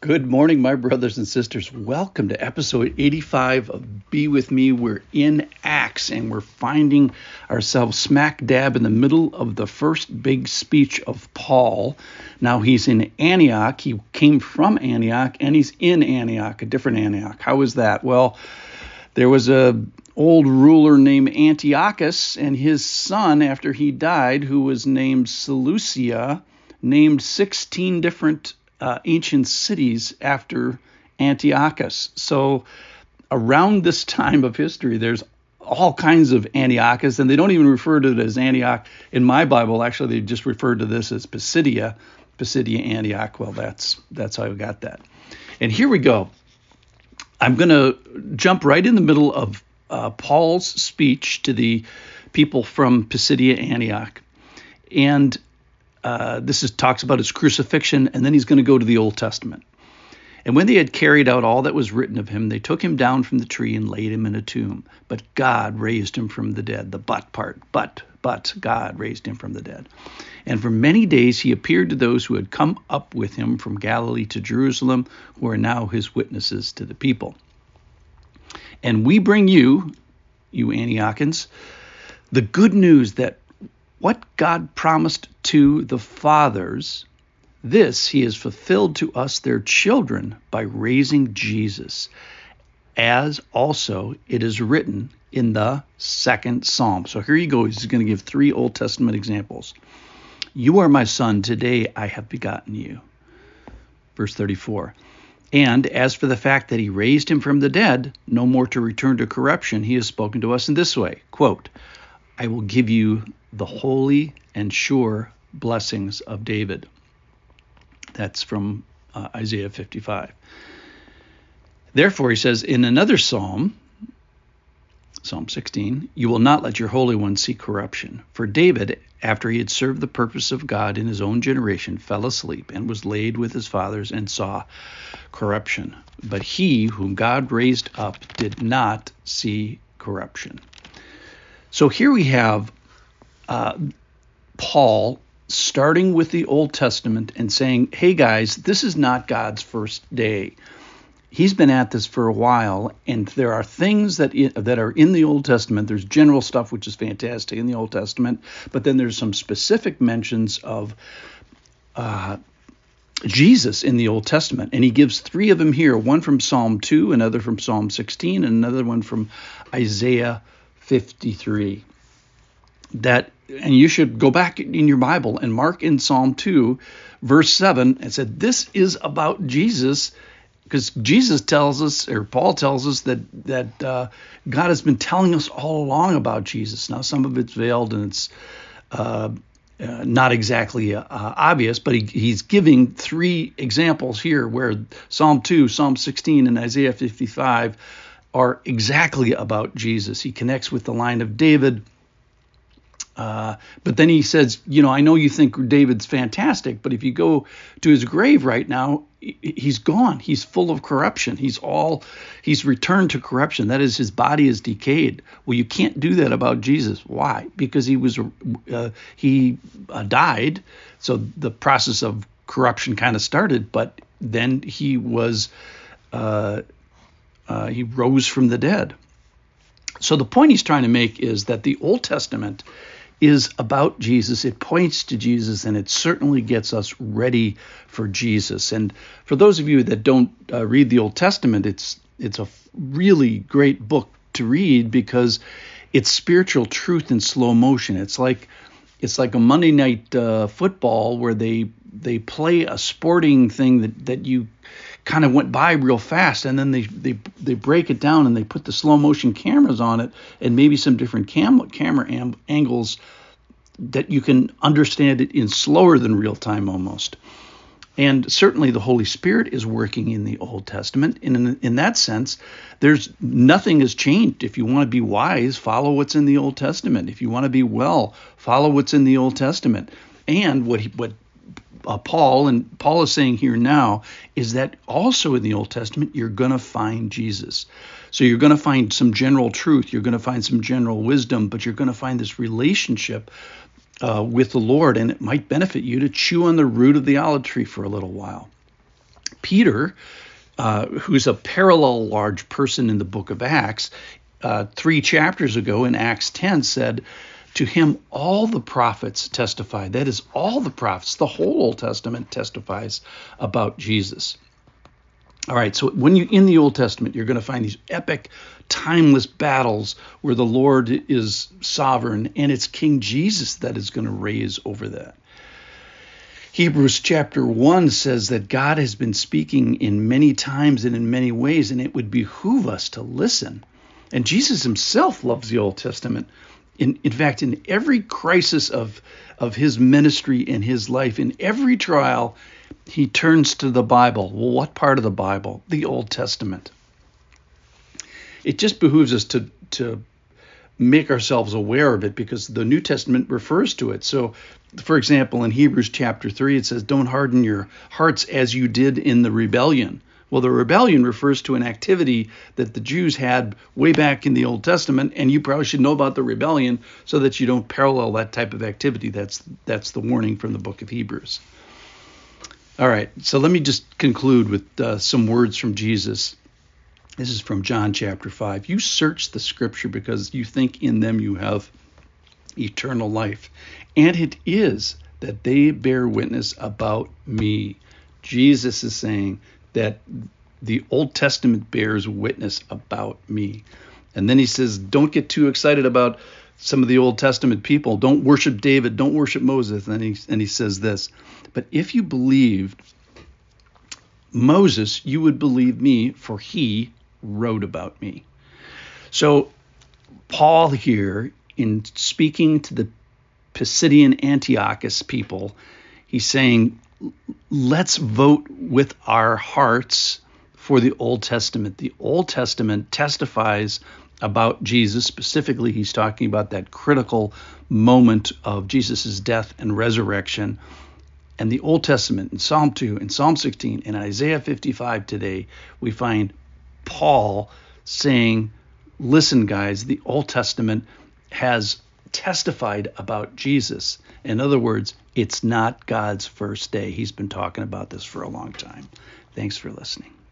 Good morning, my brothers and sisters. Welcome to episode 85 of Be With Me. We're in Acts and we're finding ourselves smack dab in the middle of the first big speech of Paul. Now he's in Antioch. He came from Antioch and he's in Antioch, a different Antioch. How is that? Well, there was a old ruler named Antiochus and his son after he died who was named Seleucus named 16 different uh, ancient cities after Antiochus. So around this time of history, there's all kinds of Antiochus, and they don't even refer to it as Antioch in my Bible. Actually, they just refer to this as Pisidia, Pisidia Antioch. Well, that's that's how I got that. And here we go. I'm going to jump right in the middle of uh, Paul's speech to the people from Pisidia Antioch, and uh, this is talks about his crucifixion, and then he's going to go to the Old Testament. And when they had carried out all that was written of him, they took him down from the tree and laid him in a tomb. But God raised him from the dead. The but part, but, but God raised him from the dead. And for many days he appeared to those who had come up with him from Galilee to Jerusalem, who are now his witnesses to the people. And we bring you, you Antiochans, the good news that what God promised to the fathers, this he has fulfilled to us, their children, by raising Jesus, as also it is written in the second psalm. So here you go. He's going to give three Old Testament examples. You are my son, today I have begotten you. Verse 34. And as for the fact that he raised him from the dead, no more to return to corruption, he has spoken to us in this way quote, I will give you the holy and sure blessings of David. That's from uh, Isaiah 55. Therefore, he says in another psalm, Psalm 16, you will not let your Holy One see corruption. For David, after he had served the purpose of God in his own generation, fell asleep and was laid with his fathers and saw corruption. But he, whom God raised up, did not see corruption. So here we have uh, Paul starting with the Old Testament and saying, hey guys, this is not God's first day. He's been at this for a while, and there are things that that are in the Old Testament. There's general stuff which is fantastic in the Old Testament, but then there's some specific mentions of uh, Jesus in the Old Testament, and he gives three of them here: one from Psalm two, another from Psalm 16, and another one from Isaiah 53 that and you should go back in your bible and mark in psalm 2 verse 7 and said this is about jesus because jesus tells us or paul tells us that that uh, god has been telling us all along about jesus. Now some of it's veiled and it's uh, uh, not exactly uh, obvious, but he, he's giving three examples here where Psalm 2, Psalm 16, and Isaiah 55 are exactly about Jesus. He connects with the line of David. Uh, but then he says, you know, I know you think David's fantastic, but if you go to his grave right now, he's gone. He's full of corruption. He's all, he's returned to corruption. That is, his body is decayed. Well, you can't do that about Jesus. Why? Because he was, uh, he uh, died. So the process of corruption kind of started, but then he was uh, he rose from the dead. So the point he's trying to make is that the Old Testament is about Jesus. It points to Jesus, and it certainly gets us ready for Jesus. And for those of you that don't uh, read the Old Testament, it's it's a really great book to read because it's spiritual truth in slow motion. It's like it's like a Monday night uh, football where they they play a sporting thing that that you kind of went by real fast and then they, they they break it down and they put the slow motion cameras on it and maybe some different cam- camera am- angles that you can understand it in slower than real time almost. And certainly the holy spirit is working in the old testament and in, in that sense there's nothing has changed. If you want to be wise follow what's in the old testament. If you want to be well follow what's in the old testament. And what he, what uh, Paul, and Paul is saying here now, is that also in the Old Testament, you're going to find Jesus. So you're going to find some general truth, you're going to find some general wisdom, but you're going to find this relationship uh, with the Lord, and it might benefit you to chew on the root of the olive tree for a little while. Peter, uh, who's a parallel large person in the book of Acts, uh, three chapters ago in Acts 10 said, To him all the prophets testify. That is, all the prophets, the whole Old Testament testifies about Jesus. All right, so when you in the Old Testament, you're going to find these epic, timeless battles where the Lord is sovereign, and it's King Jesus that is going to raise over that. Hebrews chapter 1 says that God has been speaking in many times and in many ways, and it would behoove us to listen. And Jesus himself loves the Old Testament. In, in fact, in every crisis of, of his ministry and his life, in every trial, he turns to the Bible. Well, what part of the Bible? The Old Testament. It just behooves us to to make ourselves aware of it because the New Testament refers to it. So, for example, in Hebrews chapter 3, it says, Don't harden your hearts as you did in the rebellion. Well, the rebellion refers to an activity that the Jews had way back in the Old Testament, and you probably should know about the rebellion so that you don't parallel that type of activity. That's that's the warning from the book of Hebrews. All right, so let me just conclude with uh, some words from Jesus. This is from John chapter 5. You search the scripture because you think in them you have eternal life. And it is that they bear witness about me. Jesus is saying that the Old Testament bears witness about me. And then he says, don't get too excited about some of the Old Testament people. Don't worship David. Don't worship Moses. And he, and he says this But if you believed Moses, you would believe me, for he wrote about me. So, Paul here, in speaking to the Pisidian Antiochus people, he's saying, let's vote with our hearts for the Old Testament. The Old Testament testifies about Jesus. Specifically, he's talking about that critical moment of Jesus' death and resurrection. And the Old Testament in Psalm 2, in Psalm 16, in Isaiah 55 today, we find Paul saying, Listen, guys, the Old Testament has testified about Jesus. In other words, it's not God's first day. He's been talking about this for a long time. Thanks for listening.